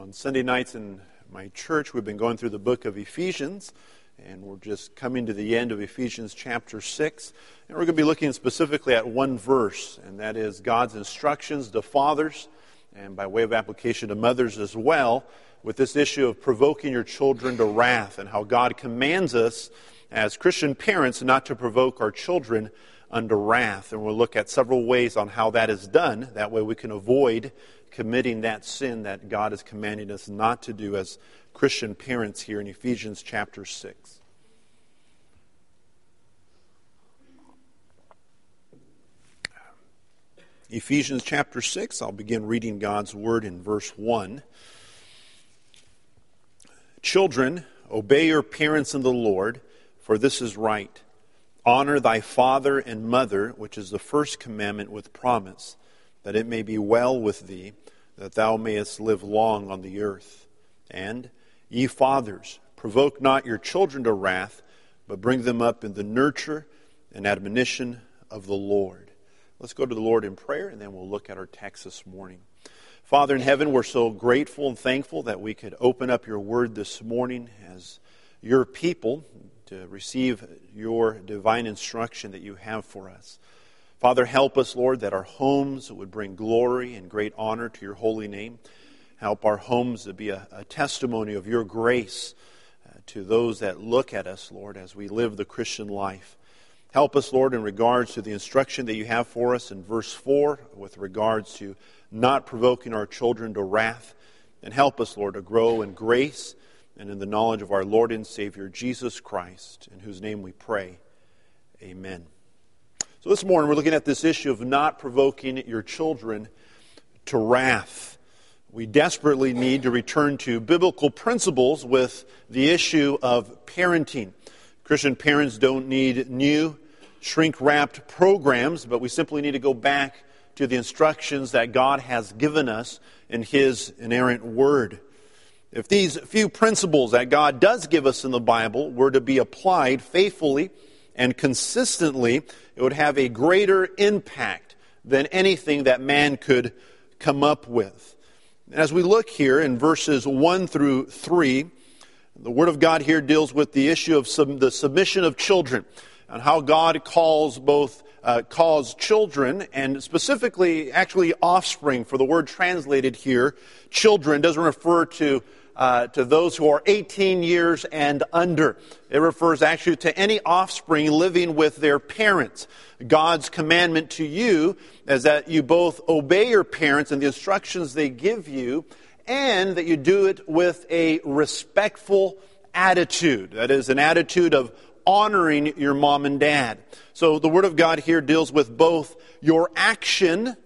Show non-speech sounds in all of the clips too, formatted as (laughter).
On Sunday nights in my church, we've been going through the book of Ephesians, and we're just coming to the end of Ephesians chapter 6. And we're going to be looking specifically at one verse, and that is God's instructions to fathers, and by way of application to mothers as well, with this issue of provoking your children to wrath, and how God commands us as Christian parents not to provoke our children unto wrath. And we'll look at several ways on how that is done. That way we can avoid committing that sin that God is commanding us not to do as Christian parents here in Ephesians chapter 6. Ephesians chapter 6, I'll begin reading God's word in verse 1. Children, obey your parents in the Lord, for this is right. Honor thy father and mother, which is the first commandment with promise that it may be well with thee, that thou mayest live long on the earth. And, ye fathers, provoke not your children to wrath, but bring them up in the nurture and admonition of the Lord. Let's go to the Lord in prayer, and then we'll look at our text this morning. Father in heaven, we're so grateful and thankful that we could open up your word this morning as your people to receive your divine instruction that you have for us. Father, help us, Lord, that our homes would bring glory and great honor to your holy name. Help our homes to be a, a testimony of your grace uh, to those that look at us, Lord, as we live the Christian life. Help us, Lord, in regards to the instruction that you have for us in verse 4 with regards to not provoking our children to wrath. And help us, Lord, to grow in grace and in the knowledge of our Lord and Savior, Jesus Christ, in whose name we pray. Amen. So this morning we're looking at this issue of not provoking your children to wrath. We desperately need to return to biblical principles with the issue of parenting. Christian parents don't need new, shrink wrapped programs, but we simply need to go back to the instructions that God has given us in His inerrant Word. If these few principles that God does give us in the Bible were to be applied faithfully and consistently, it would have a greater impact than anything that man could come up with. As we look here in verses 1 through 3, the Word of God here deals with the issue of sub- the submission of children and how God calls both uh, calls children and specifically actually offspring for the word translated here children doesn't refer to uh, to those who are 18 years and under. It refers actually to any offspring living with their parents. God's commandment to you is that you both obey your parents and the instructions they give you, and that you do it with a respectful attitude. That is, an attitude of honoring your mom and dad. So the Word of God here deals with both your action,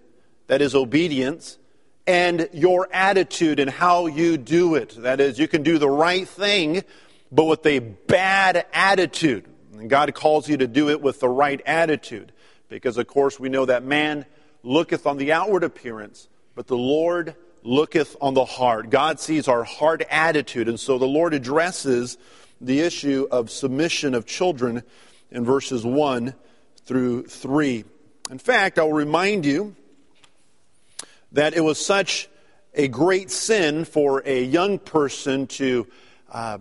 that is obedience, and your attitude and how you do it. That is, you can do the right thing, but with a bad attitude. And God calls you to do it with the right attitude. Because, of course, we know that man looketh on the outward appearance, but the Lord looketh on the heart. God sees our heart attitude. And so the Lord addresses the issue of submission of children in verses 1 through 3. In fact, I'll remind you that it was such a great sin for a young person to uh,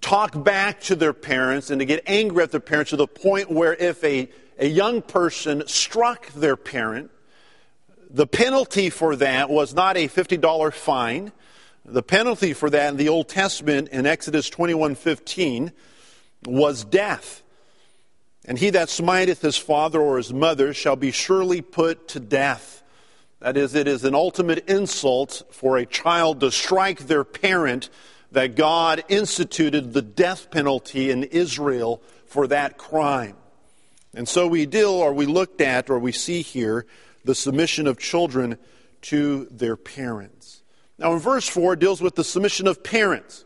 talk back to their parents and to get angry at their parents to the point where if a, a young person struck their parent, the penalty for that was not a $50 fine. The penalty for that in the Old Testament in Exodus 21:15 was death. And he that smiteth his father or his mother shall be surely put to death. That is, it is an ultimate insult for a child to strike their parent that God instituted the death penalty in Israel for that crime. And so we deal, or we looked at, or we see here, the submission of children to their parents. Now, in verse 4, it deals with the submission of parents.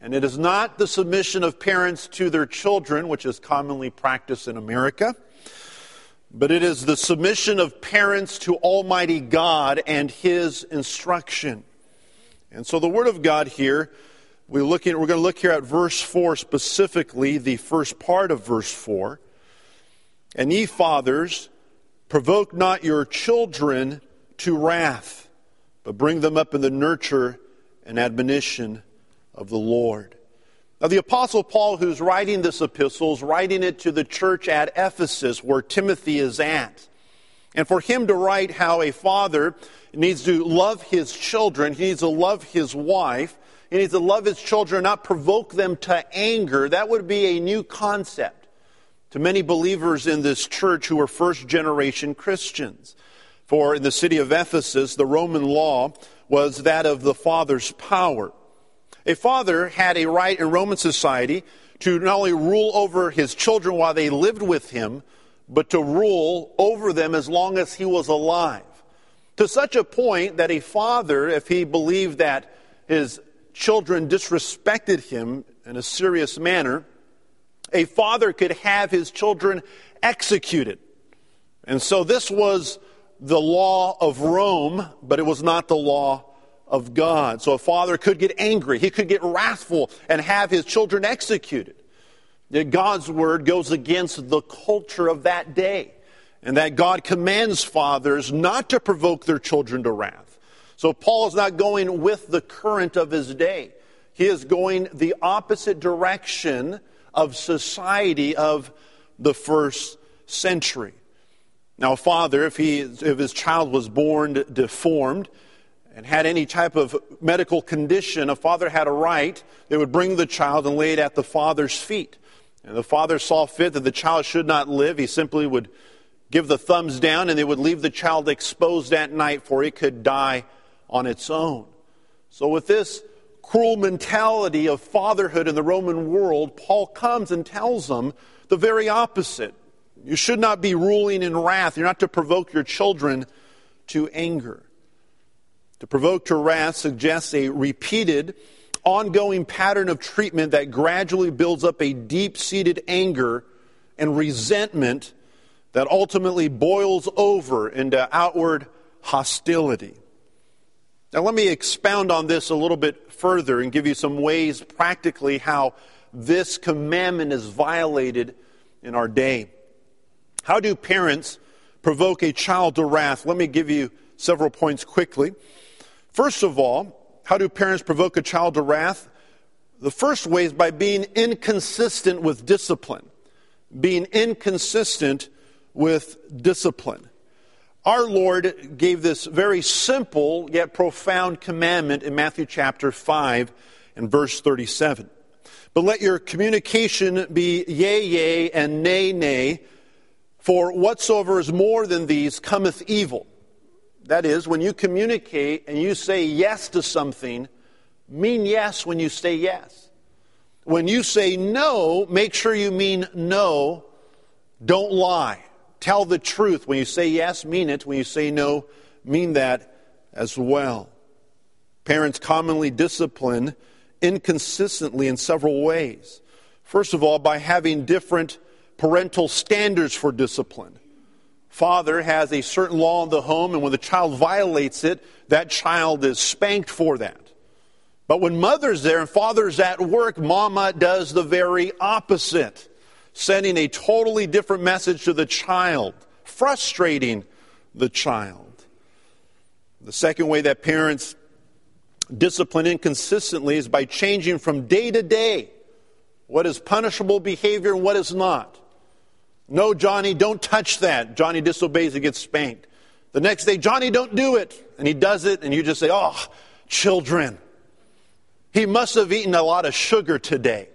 And it is not the submission of parents to their children, which is commonly practiced in America but it is the submission of parents to Almighty God and His instruction. And so the Word of God here, we look at, we're going to look here at verse 4 specifically, the first part of verse 4. And ye fathers, provoke not your children to wrath, but bring them up in the nurture and admonition of the Lord. Now, the Apostle Paul, who's writing this epistle, is writing it to the church at Ephesus, where Timothy is at. And for him to write how a father needs to love his children, he needs to love his wife, he needs to love his children, not provoke them to anger, that would be a new concept to many believers in this church who are first generation Christians. For in the city of Ephesus, the Roman law was that of the father's power. A father had a right in Roman society to not only rule over his children while they lived with him, but to rule over them as long as he was alive. To such a point that a father, if he believed that his children disrespected him in a serious manner, a father could have his children executed. And so this was the law of Rome, but it was not the law of God. So a father could get angry, he could get wrathful and have his children executed. God's word goes against the culture of that day, and that God commands fathers not to provoke their children to wrath. So Paul is not going with the current of his day. He is going the opposite direction of society of the first century. Now, a father, if, he, if his child was born deformed, and had any type of medical condition, a father had a right, they would bring the child and lay it at the father's feet. And the father saw fit that the child should not live. He simply would give the thumbs down and they would leave the child exposed at night for it could die on its own. So, with this cruel mentality of fatherhood in the Roman world, Paul comes and tells them the very opposite. You should not be ruling in wrath. You're not to provoke your children to anger. To provoke to wrath suggests a repeated, ongoing pattern of treatment that gradually builds up a deep seated anger and resentment that ultimately boils over into outward hostility. Now, let me expound on this a little bit further and give you some ways practically how this commandment is violated in our day. How do parents provoke a child to wrath? Let me give you several points quickly. First of all, how do parents provoke a child to wrath? The first way is by being inconsistent with discipline. Being inconsistent with discipline. Our Lord gave this very simple yet profound commandment in Matthew chapter 5 and verse 37. But let your communication be yea, yea, and nay, nay, for whatsoever is more than these cometh evil. That is, when you communicate and you say yes to something, mean yes when you say yes. When you say no, make sure you mean no. Don't lie. Tell the truth. When you say yes, mean it. When you say no, mean that as well. Parents commonly discipline inconsistently in several ways. First of all, by having different parental standards for discipline father has a certain law in the home, and when the child violates it, that child is spanked for that. But when mother's there and father's at work, mama does the very opposite, sending a totally different message to the child, frustrating the child. The second way that parents discipline inconsistently is by changing from day to day what is punishable behavior and what is not. No, Johnny, don't touch that. Johnny disobeys and gets spanked. The next day, Johnny, don't do it. And he does it, and you just say, oh, children. He must have eaten a lot of sugar today.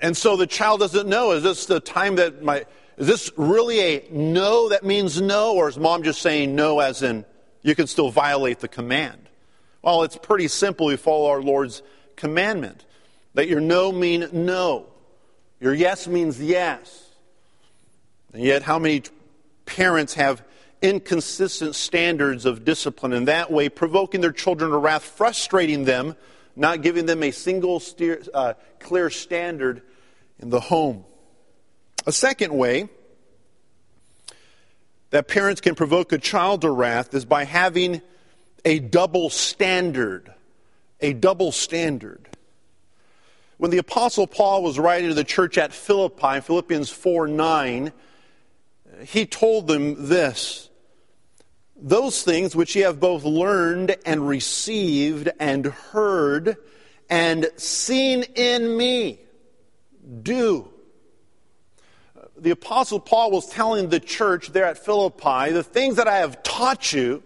And so the child doesn't know. Is this the time that my. Is this really a no that means no? Or is mom just saying no as in you can still violate the command? Well, it's pretty simple. We follow our Lord's commandment. That your no mean no. Your yes means yes. And yet, how many parents have inconsistent standards of discipline in that way, provoking their children to wrath, frustrating them, not giving them a single steer, uh, clear standard in the home? A second way that parents can provoke a child to wrath is by having a double standard. A double standard. When the Apostle Paul was writing to the church at Philippi, Philippians 4 9, he told them this those things which ye have both learned and received and heard and seen in me, do. The Apostle Paul was telling the church there at Philippi, the things that I have taught you,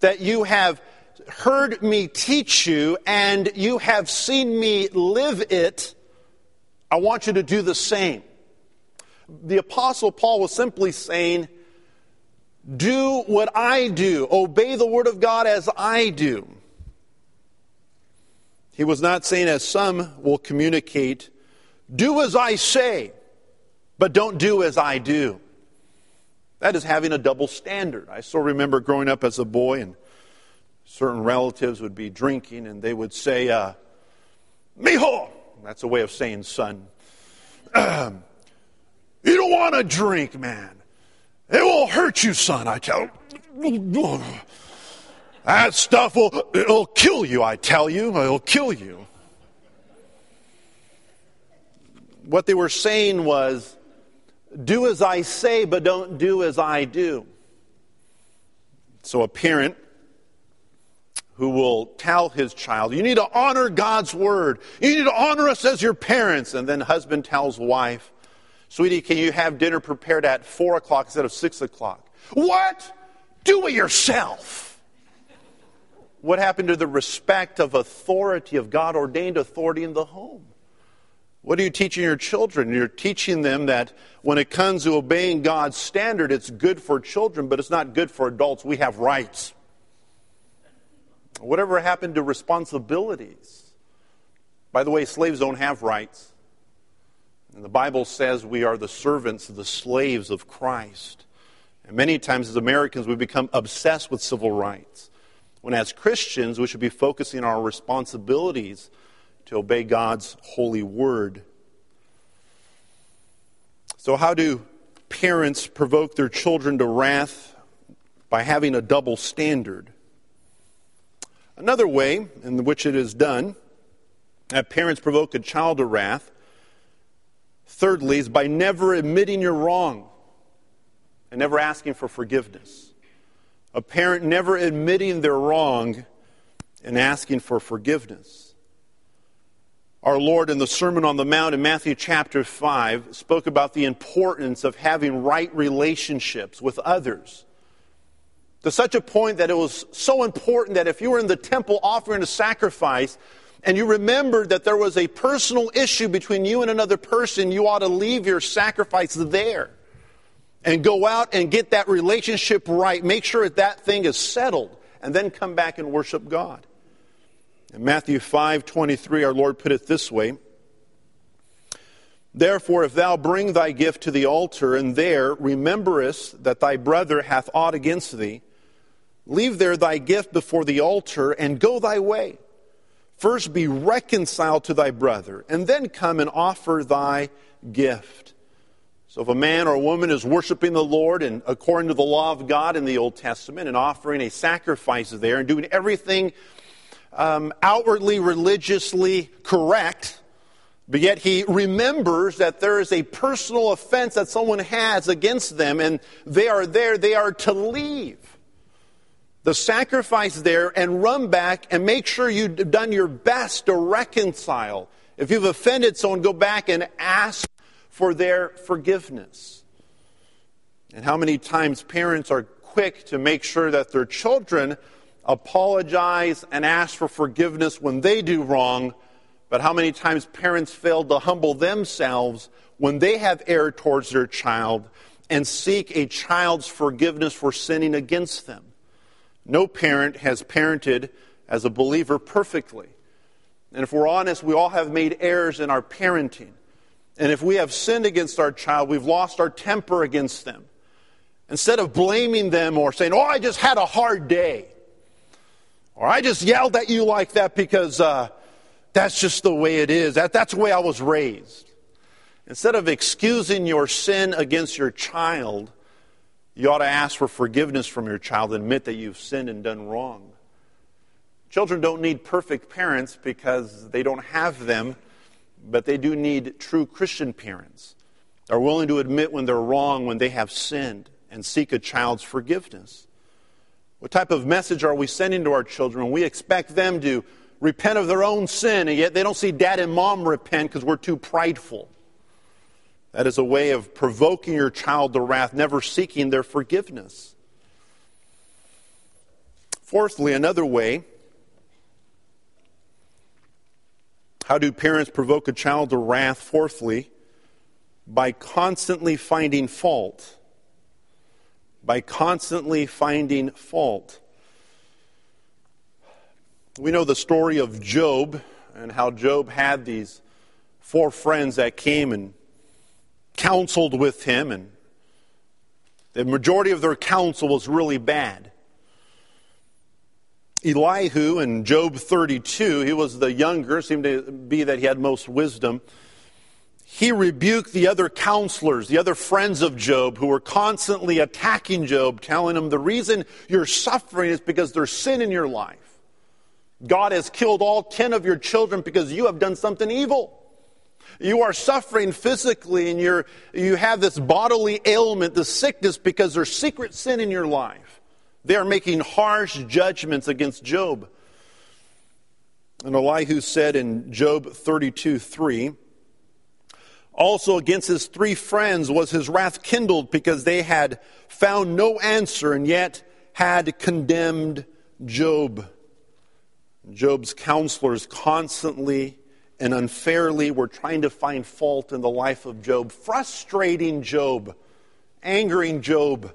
that you have heard me teach you, and you have seen me live it, I want you to do the same. The Apostle Paul was simply saying, do what I do, obey the Word of God as I do. He was not saying, as some will communicate, do as I say, but don't do as I do. That is having a double standard. I still remember growing up as a boy, and certain relatives would be drinking, and they would say, uh, Mijo! That's a way of saying son. (clears throat) you don't want to drink, man. It will hurt you, son, I tell you. (clears throat) That stuff will it'll kill you, I tell you. It'll kill you. What they were saying was, do as I say, but don't do as I do. So a parent who will tell his child, You need to honor God's word. You need to honor us as your parents. And then husband tells wife, Sweetie, can you have dinner prepared at 4 o'clock instead of 6 o'clock? What? Do it yourself. What happened to the respect of authority, of God ordained authority in the home? What are you teaching your children? You're teaching them that when it comes to obeying God's standard, it's good for children, but it's not good for adults. We have rights. Whatever happened to responsibilities? By the way, slaves don't have rights. And the Bible says we are the servants, of the slaves of Christ. And many times as Americans, we become obsessed with civil rights. When as Christians, we should be focusing on our responsibilities to obey God's holy word. So, how do parents provoke their children to wrath? By having a double standard. Another way in which it is done that parents provoke a child to wrath Thirdly, is by never admitting you're wrong and never asking for forgiveness. A parent never admitting they're wrong and asking for forgiveness. Our Lord in the Sermon on the Mount in Matthew chapter 5 spoke about the importance of having right relationships with others. To such a point that it was so important that if you were in the temple offering a sacrifice, and you remembered that there was a personal issue between you and another person, you ought to leave your sacrifice there and go out and get that relationship right. Make sure that that thing is settled and then come back and worship God. In Matthew 5 23, our Lord put it this way Therefore, if thou bring thy gift to the altar, and there rememberest that thy brother hath aught against thee, leave there thy gift before the altar, and go thy way. First be reconciled to thy brother, and then come and offer thy gift. So if a man or a woman is worshiping the Lord and according to the law of God in the Old Testament and offering a sacrifice there and doing everything um, outwardly religiously correct, but yet he remembers that there is a personal offense that someone has against them and they are there, they are to leave the sacrifice there and run back and make sure you've done your best to reconcile. If you've offended someone, go back and ask for their forgiveness. And how many times parents are quick to make sure that their children apologize and ask for forgiveness when they do wrong, but how many times parents fail to humble themselves when they have erred towards their child and seek a child's forgiveness for sinning against them? No parent has parented as a believer perfectly. And if we're honest, we all have made errors in our parenting. And if we have sinned against our child, we've lost our temper against them. Instead of blaming them or saying, Oh, I just had a hard day, or I just yelled at you like that because uh, that's just the way it is, that, that's the way I was raised. Instead of excusing your sin against your child, you ought to ask for forgiveness from your child admit that you've sinned and done wrong. Children don't need perfect parents because they don't have them, but they do need true Christian parents. Are willing to admit when they're wrong, when they have sinned, and seek a child's forgiveness. What type of message are we sending to our children? When we expect them to repent of their own sin, and yet they don't see dad and mom repent because we're too prideful. That is a way of provoking your child to wrath, never seeking their forgiveness. Fourthly, another way how do parents provoke a child to wrath? Fourthly, by constantly finding fault. By constantly finding fault. We know the story of Job and how Job had these four friends that came and counseled with him, and the majority of their counsel was really bad. Elihu in Job 32, he was the younger, seemed to be that he had most wisdom. He rebuked the other counselors, the other friends of Job, who were constantly attacking Job, telling him the reason you're suffering is because there's sin in your life. God has killed all 10 of your children because you have done something evil. You are suffering physically and you're, you have this bodily ailment, this sickness, because there's secret sin in your life. They are making harsh judgments against Job. And Elihu said in Job 32 3, also against his three friends was his wrath kindled because they had found no answer and yet had condemned Job. Job's counselors constantly and unfairly were trying to find fault in the life of Job, frustrating Job, angering Job,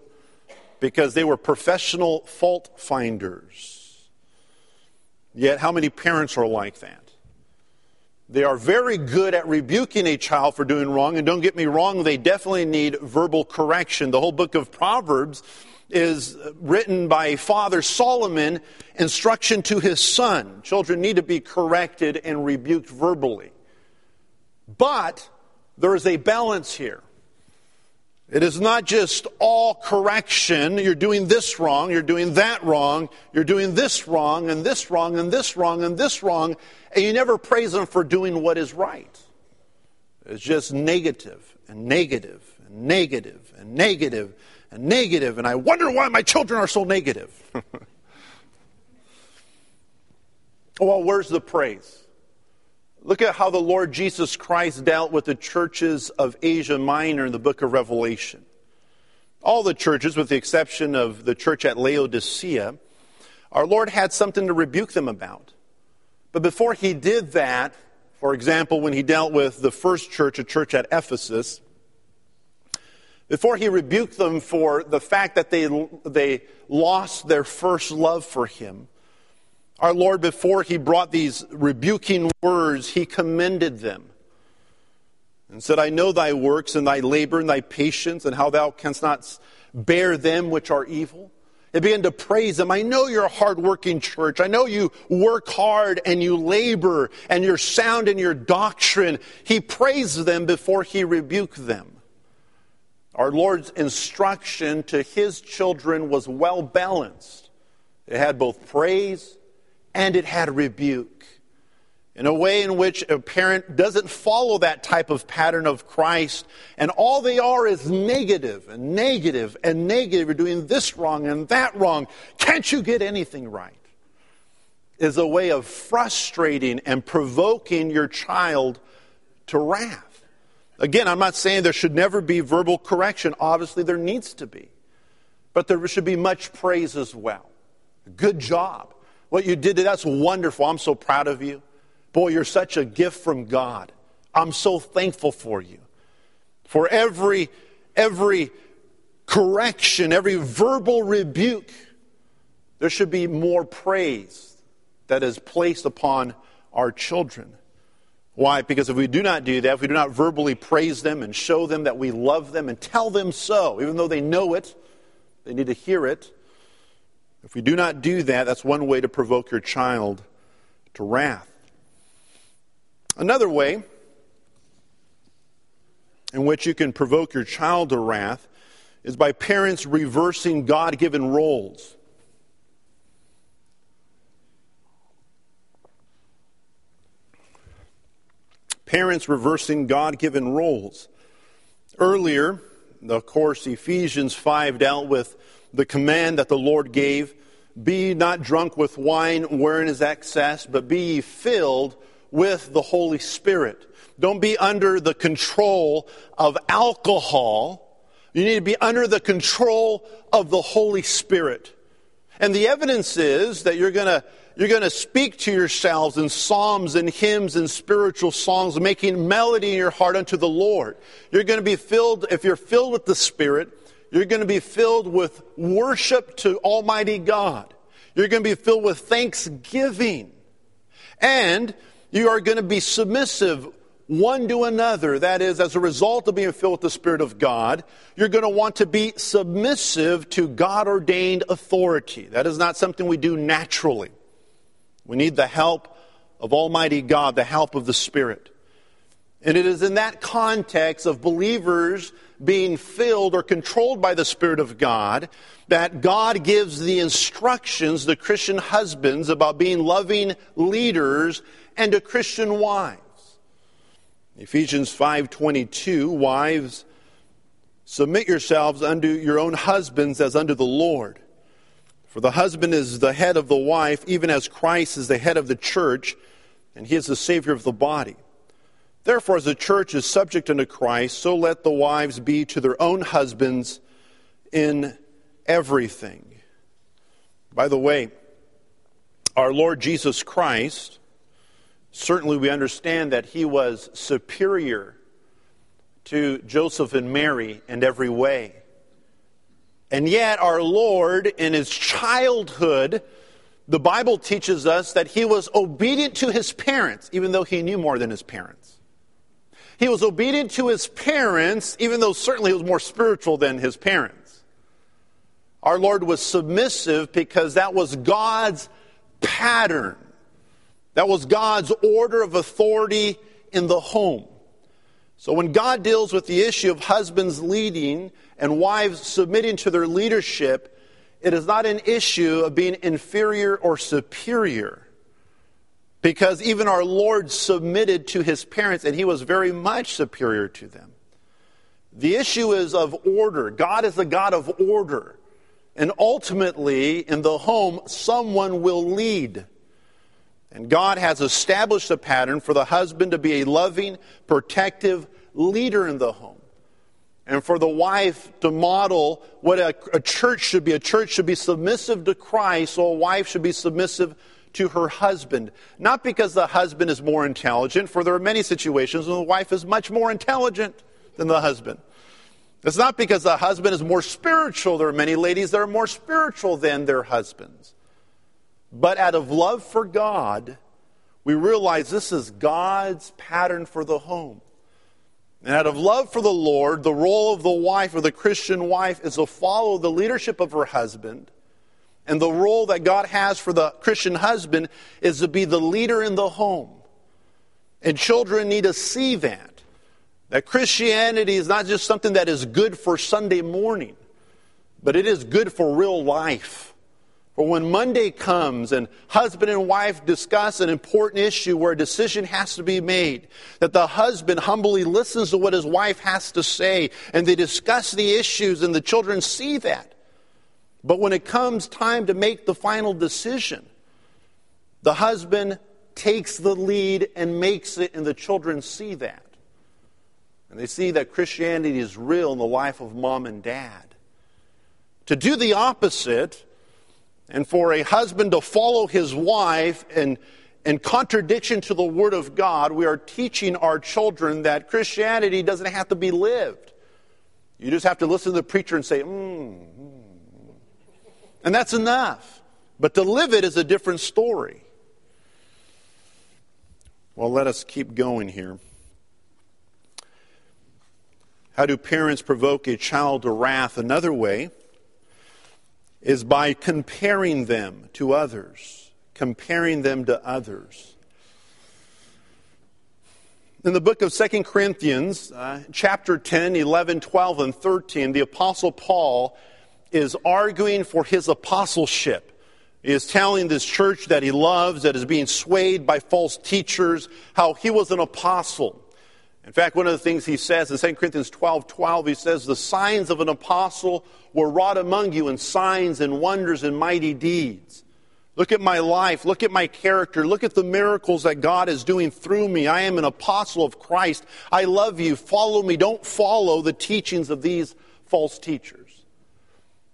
because they were professional fault finders. Yet, how many parents are like that? They are very good at rebuking a child for doing wrong, and don't get me wrong, they definitely need verbal correction. The whole book of Proverbs is written by Father Solomon, instruction to his son. Children need to be corrected and rebuked verbally. But there is a balance here. It is not just all correction. You're doing this wrong, you're doing that wrong, you're doing this wrong, and this wrong, and this wrong, and this wrong, and you never praise them for doing what is right. It's just negative, and negative, and negative, and negative and negative, and I wonder why my children are so negative. (laughs) Oh, well, where's the praise? Look at how the Lord Jesus Christ dealt with the churches of Asia Minor in the book of Revelation. All the churches, with the exception of the church at Laodicea, our Lord had something to rebuke them about. But before he did that, for example, when he dealt with the first church, a church at Ephesus, before he rebuked them for the fact that they, they lost their first love for him, our Lord, before he brought these rebuking words, he commended them and said, I know thy works and thy labor and thy patience and how thou canst not bear them which are evil. He began to praise them. I know you're a hardworking church. I know you work hard and you labor and you're sound in your doctrine. He praised them before he rebuked them. Our Lord's instruction to his children was well balanced. It had both praise and it had rebuke. In a way in which a parent doesn't follow that type of pattern of Christ, and all they are is negative and negative and negative. You're doing this wrong and that wrong. Can't you get anything right? Is a way of frustrating and provoking your child to wrath. Again, I'm not saying there should never be verbal correction. Obviously, there needs to be. But there should be much praise as well. Good job. What you did, that's wonderful. I'm so proud of you. Boy, you're such a gift from God. I'm so thankful for you. For every, every correction, every verbal rebuke, there should be more praise that is placed upon our children. Why? Because if we do not do that, if we do not verbally praise them and show them that we love them and tell them so, even though they know it, they need to hear it. If we do not do that, that's one way to provoke your child to wrath. Another way in which you can provoke your child to wrath is by parents reversing God given roles. Parents reversing God given roles. Earlier, of course, Ephesians 5 dealt with the command that the Lord gave Be not drunk with wine wherein is excess, but be filled with the Holy Spirit. Don't be under the control of alcohol. You need to be under the control of the Holy Spirit. And the evidence is that you're going to you're going to speak to yourselves in psalms and hymns and spiritual songs, making melody in your heart unto the Lord. You're going to be filled, if you're filled with the Spirit, you're going to be filled with worship to Almighty God. You're going to be filled with thanksgiving. And you are going to be submissive one to another. That is, as a result of being filled with the Spirit of God, you're going to want to be submissive to God ordained authority. That is not something we do naturally. We need the help of Almighty God, the help of the Spirit. And it is in that context of believers being filled or controlled by the Spirit of God that God gives the instructions to Christian husbands about being loving leaders and to Christian wives. Ephesians 5:22 Wives submit yourselves unto your own husbands as unto the Lord for the husband is the head of the wife, even as Christ is the head of the church, and he is the Savior of the body. Therefore, as the church is subject unto Christ, so let the wives be to their own husbands in everything. By the way, our Lord Jesus Christ, certainly we understand that he was superior to Joseph and Mary in every way. And yet, our Lord, in his childhood, the Bible teaches us that he was obedient to his parents, even though he knew more than his parents. He was obedient to his parents, even though certainly he was more spiritual than his parents. Our Lord was submissive because that was God's pattern. That was God's order of authority in the home. So when God deals with the issue of husbands leading and wives submitting to their leadership, it is not an issue of being inferior or superior. Because even our Lord submitted to his parents, and he was very much superior to them. The issue is of order. God is the God of order. And ultimately, in the home, someone will lead. And God has established a pattern for the husband to be a loving, protective leader in the home. And for the wife to model what a, a, church should be. A church should be submissive to Christ, so a wife should be submissive to her husband. Not because the husband is more intelligent, for there are many situations when the wife is much more intelligent than the husband. It's not because the husband is more spiritual. There are many ladies that are more spiritual than their husbands. But out of love for God, we realize this is God's pattern for the home. And out of love for the Lord, the role of the wife or the Christian wife is to follow the leadership of her husband. And the role that God has for the Christian husband is to be the leader in the home. And children need to see that. That Christianity is not just something that is good for Sunday morning, but it is good for real life. For when Monday comes and husband and wife discuss an important issue where a decision has to be made, that the husband humbly listens to what his wife has to say and they discuss the issues and the children see that. But when it comes time to make the final decision, the husband takes the lead and makes it, and the children see that. And they see that Christianity is real in the life of mom and dad. To do the opposite, and for a husband to follow his wife in, in contradiction to the Word of God, we are teaching our children that Christianity doesn't have to be lived. You just have to listen to the preacher and say, mm, mm. And that's enough. But to live it is a different story. Well, let us keep going here. How do parents provoke a child to wrath? Another way is by comparing them to others, comparing them to others. In the book of 2 Corinthians, uh, chapter 10, 11, 12, and 13, the Apostle Paul is arguing for his apostleship. He is telling this church that he loves, that is being swayed by false teachers, how he was an apostle. In fact, one of the things he says in 2 Corinthians 12 12, he says, The signs of an apostle were wrought among you in signs and wonders and mighty deeds. Look at my life. Look at my character. Look at the miracles that God is doing through me. I am an apostle of Christ. I love you. Follow me. Don't follow the teachings of these false teachers.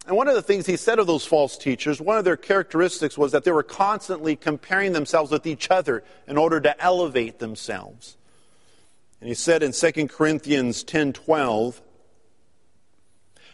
And one of the things he said of those false teachers, one of their characteristics was that they were constantly comparing themselves with each other in order to elevate themselves. And he said in 2 Corinthians 10:12,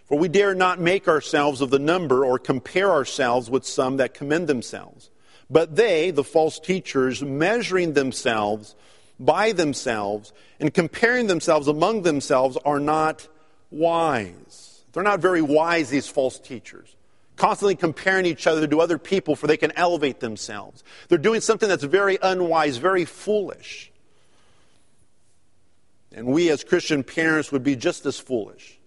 "For we dare not make ourselves of the number or compare ourselves with some that commend themselves. But they, the false teachers, measuring themselves by themselves and comparing themselves among themselves are not wise." They're not very wise these false teachers constantly comparing each other to other people for they can elevate themselves. They're doing something that's very unwise, very foolish. And we as Christian parents would be just as foolish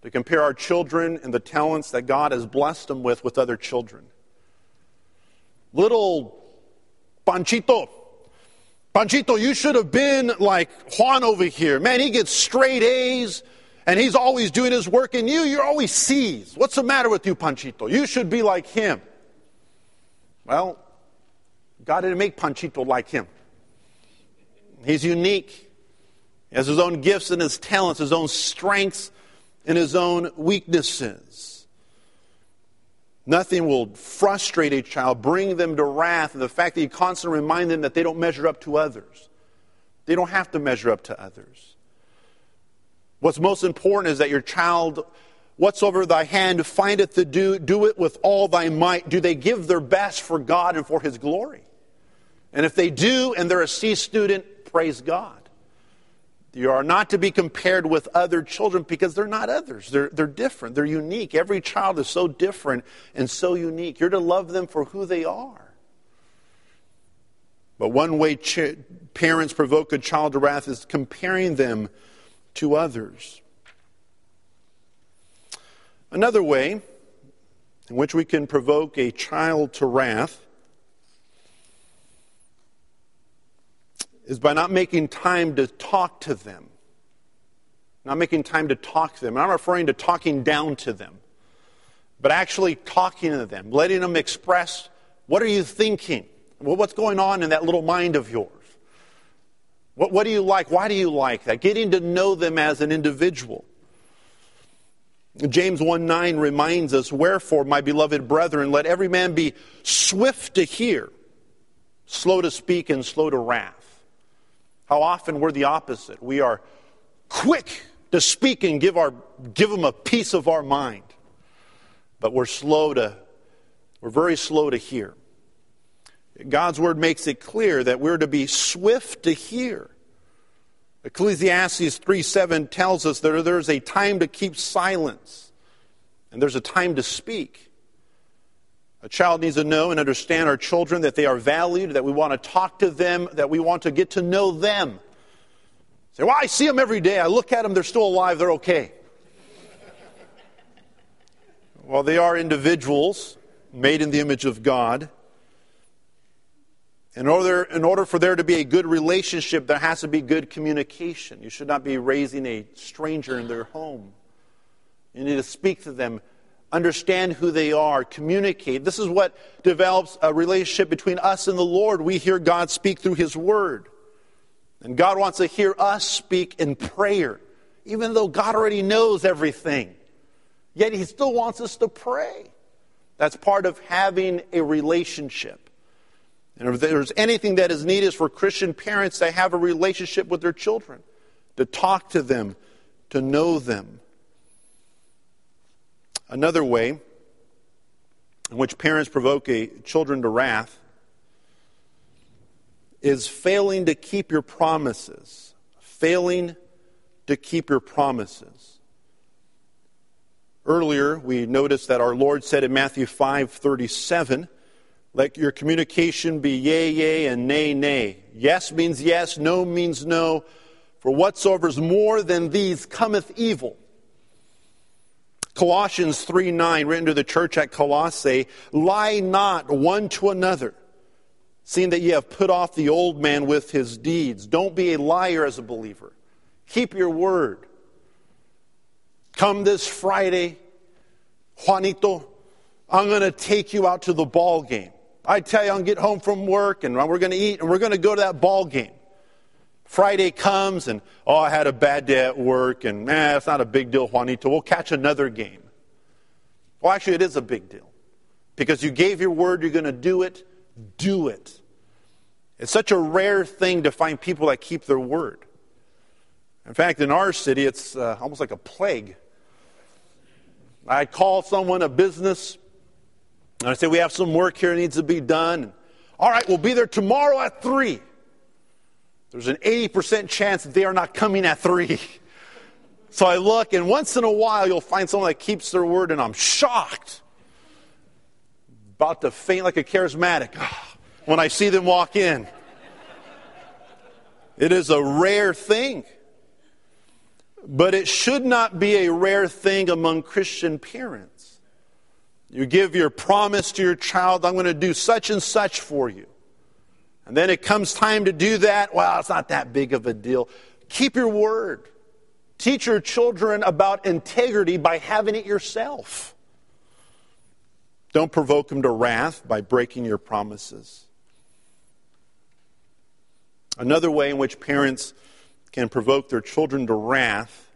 to compare our children and the talents that God has blessed them with with other children. Little Panchito, Panchito, you should have been like Juan over here. Man, he gets straight A's and he's always doing his work, and you, you're always C's. What's the matter with you, Panchito? You should be like him. Well, God didn't make Panchito like him. He's unique. Has his own gifts and his talents, his own strengths and his own weaknesses. Nothing will frustrate a child, bring them to wrath, and the fact that you constantly remind them that they don't measure up to others. They don't have to measure up to others. What's most important is that your child, whatsoever thy hand findeth to do, do it with all thy might. Do they give their best for God and for his glory? And if they do and they're a C student, praise God. You are not to be compared with other children because they're not others. They're, they're different. They're unique. Every child is so different and so unique. You're to love them for who they are. But one way ch- parents provoke a child to wrath is comparing them to others. Another way in which we can provoke a child to wrath is by not making time to talk to them. Not making time to talk to them. And I'm referring to talking down to them, but actually talking to them, letting them express what are you thinking? what's going on in that little mind of yours? What, what do you like? Why do you like that? Getting to know them as an individual. James 1 9 reminds us, Wherefore, my beloved brethren, let every man be swift to hear, slow to speak, and slow to wrath. How often we're the opposite. We are quick to speak and give, our, give them a piece of our mind, but we're slow to, we're very slow to hear. God's word makes it clear that we're to be swift to hear. Ecclesiastes 3 7 tells us that there's a time to keep silence and there's a time to speak. A child needs to know and understand our children that they are valued, that we want to talk to them, that we want to get to know them. Say, well, I see them every day. I look at them, they're still alive, they're okay. well, they are individuals made in the image of God. In order, in order for there to be a good relationship, there has to be good communication. You should not be raising a stranger in their home. You need to speak to them, understand who they are, communicate. This is what develops a relationship between us and the Lord. We hear God speak through His Word. And God wants to hear us speak in prayer, even though God already knows everything. Yet He still wants us to pray. That's part of having a relationship. And if there's anything that is needed for Christian parents to have a relationship with their children, to talk to them, to know them. Another way in which parents provoke a children to wrath is failing to keep your promises. Failing to keep your promises. Earlier, we noticed that our Lord said in Matthew 5 37, let your communication be yea, yea, and nay, nay. Yes means yes, no means no. For whatsoever is more than these cometh evil. Colossians 3 9, written to the church at Colossae, lie not one to another, seeing that ye have put off the old man with his deeds. Don't be a liar as a believer. Keep your word. Come this Friday, Juanito, I'm going to take you out to the ball game. I tell you, I'm going to get home from work and we're going to eat and we're going to go to that ball game. Friday comes and, oh, I had a bad day at work and, eh, it's not a big deal, Juanito. We'll catch another game. Well, actually, it is a big deal. Because you gave your word, you're going to do it, do it. It's such a rare thing to find people that keep their word. In fact, in our city, it's uh, almost like a plague. I call someone a business, and I say, We have some work here that needs to be done. All right, we'll be there tomorrow at 3. There's an 80% chance that they are not coming at 3. So I look, and once in a while, you'll find someone that keeps their word, and I'm shocked. About to faint like a charismatic (sighs) when I see them walk in. It is a rare thing. But it should not be a rare thing among Christian parents. You give your promise to your child, I'm going to do such and such for you. And then it comes time to do that. Well, it's not that big of a deal. Keep your word. Teach your children about integrity by having it yourself. Don't provoke them to wrath by breaking your promises. Another way in which parents can provoke their children to wrath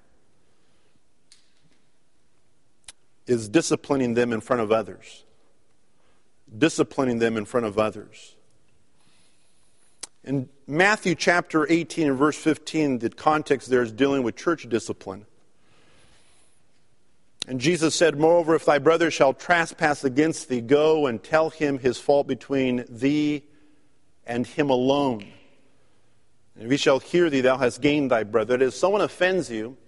is disciplining them in front of others. Disciplining them in front of others. In Matthew chapter 18 and verse 15, the context there is dealing with church discipline. And Jesus said, Moreover, if thy brother shall trespass against thee, go and tell him his fault between thee and him alone. And if he shall hear thee, thou hast gained thy brother. That is, someone offends you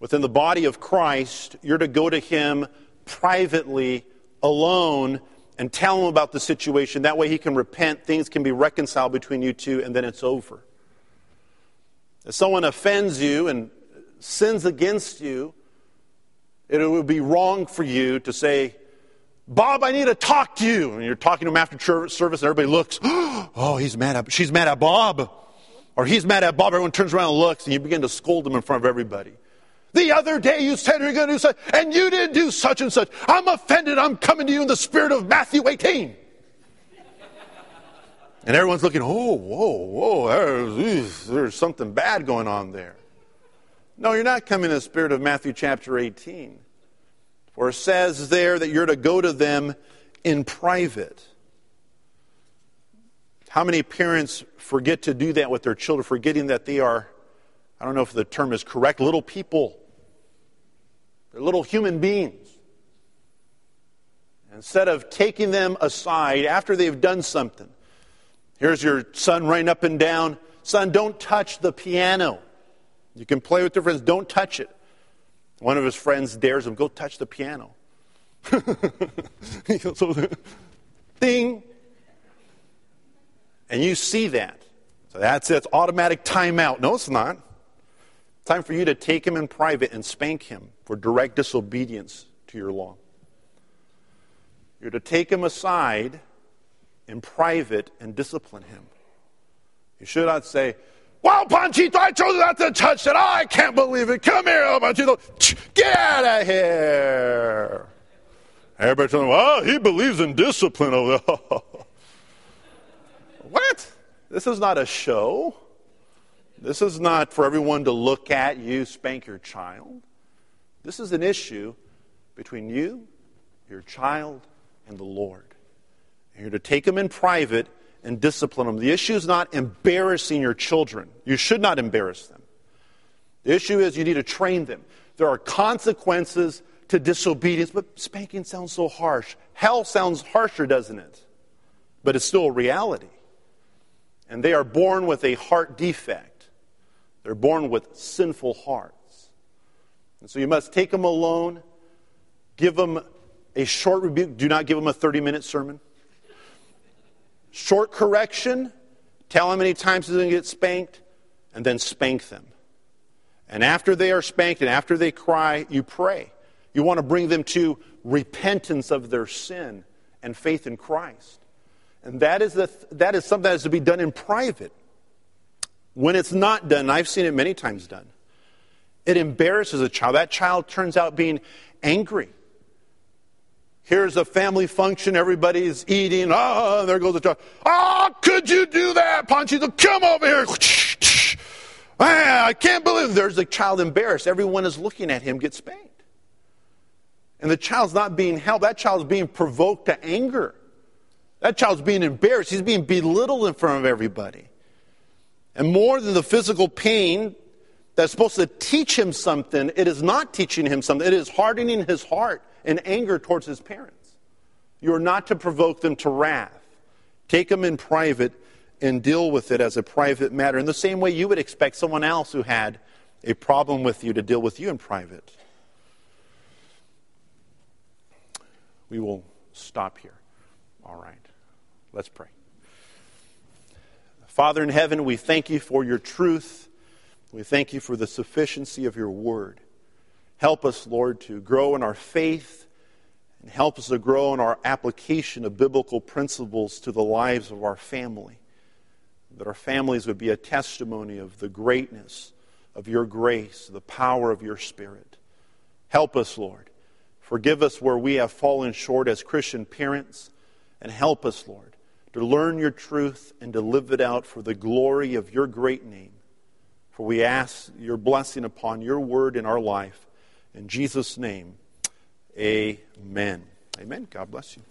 within the body of Christ, you're to go to him privately, alone, and tell him about the situation. That way he can repent, things can be reconciled between you two, and then it's over. If someone offends you and sins against you, it would be wrong for you to say, Bob, I need to talk to you. And you're talking to him after service, and everybody looks, (gasps) oh, he's mad at, she's mad at Bob. Or he's mad at Bob, everyone turns around and looks, and you begin to scold him in front of everybody. The other day you said you're going to do such, and you didn't do such and such. I'm offended. I'm coming to you in the spirit of Matthew 18. And everyone's looking, oh, whoa, whoa, there's, there's something bad going on there. No, you're not coming in the spirit of Matthew chapter 18. For it says there that you're to go to them in private. How many parents forget to do that with their children, forgetting that they are, I don't know if the term is correct, little people? They're little human beings. Instead of taking them aside after they've done something, here's your son running up and down. Son, don't touch the piano. You can play with your friends, don't touch it. One of his friends dares him, go touch the piano. (laughs) So, Ding! And you see that. So that's it. It's automatic timeout. No, it's not. Time for you to take him in private and spank him for direct disobedience to your law. You're to take him aside in private and discipline him. You should not say, Wow, Panchito, I told you not to touch. Oh, I can't believe it. Come here, oh, Panchito. Get out of here. Everybody's telling him, well, he believes in discipline over there. (laughs) What? This is not a show. This is not for everyone to look at you spank your child. This is an issue between you, your child, and the Lord. You're to take them in private and discipline them. The issue is not embarrassing your children. You should not embarrass them. The issue is you need to train them. There are consequences to disobedience, but spanking sounds so harsh. Hell sounds harsher, doesn't it? But it's still a reality and they are born with a heart defect. They're born with sinful hearts. And so you must take them alone, give them a short rebuke. Do not give them a 30 minute sermon. Short correction, tell them how many times they're going to get spanked, and then spank them. And after they are spanked and after they cry, you pray. You want to bring them to repentance of their sin and faith in Christ. And that is, the, that is something that has to be done in private. When it's not done, I've seen it many times done. It embarrasses a child. That child turns out being angry. Here's a family function, everybody's eating. Oh, there goes the child. Oh, could you do that, Panchito? Come over here. Ah, I can't believe there's a child embarrassed. Everyone is looking at him get spanked. And the child's not being held. That child's being provoked to anger. That child's being embarrassed. He's being belittled in front of everybody. And more than the physical pain that's supposed to teach him something, it is not teaching him something. It is hardening his heart and anger towards his parents. You are not to provoke them to wrath. Take them in private and deal with it as a private matter in the same way you would expect someone else who had a problem with you to deal with you in private. We will stop here. All right. Let's pray. Father in heaven, we thank you for your truth. We thank you for the sufficiency of your word. Help us, Lord, to grow in our faith and help us to grow in our application of biblical principles to the lives of our family. That our families would be a testimony of the greatness of your grace, the power of your Spirit. Help us, Lord. Forgive us where we have fallen short as Christian parents, and help us, Lord, to learn your truth and to live it out for the glory of your great name. For we ask your blessing upon your word in our life. In Jesus' name, amen. Amen. God bless you.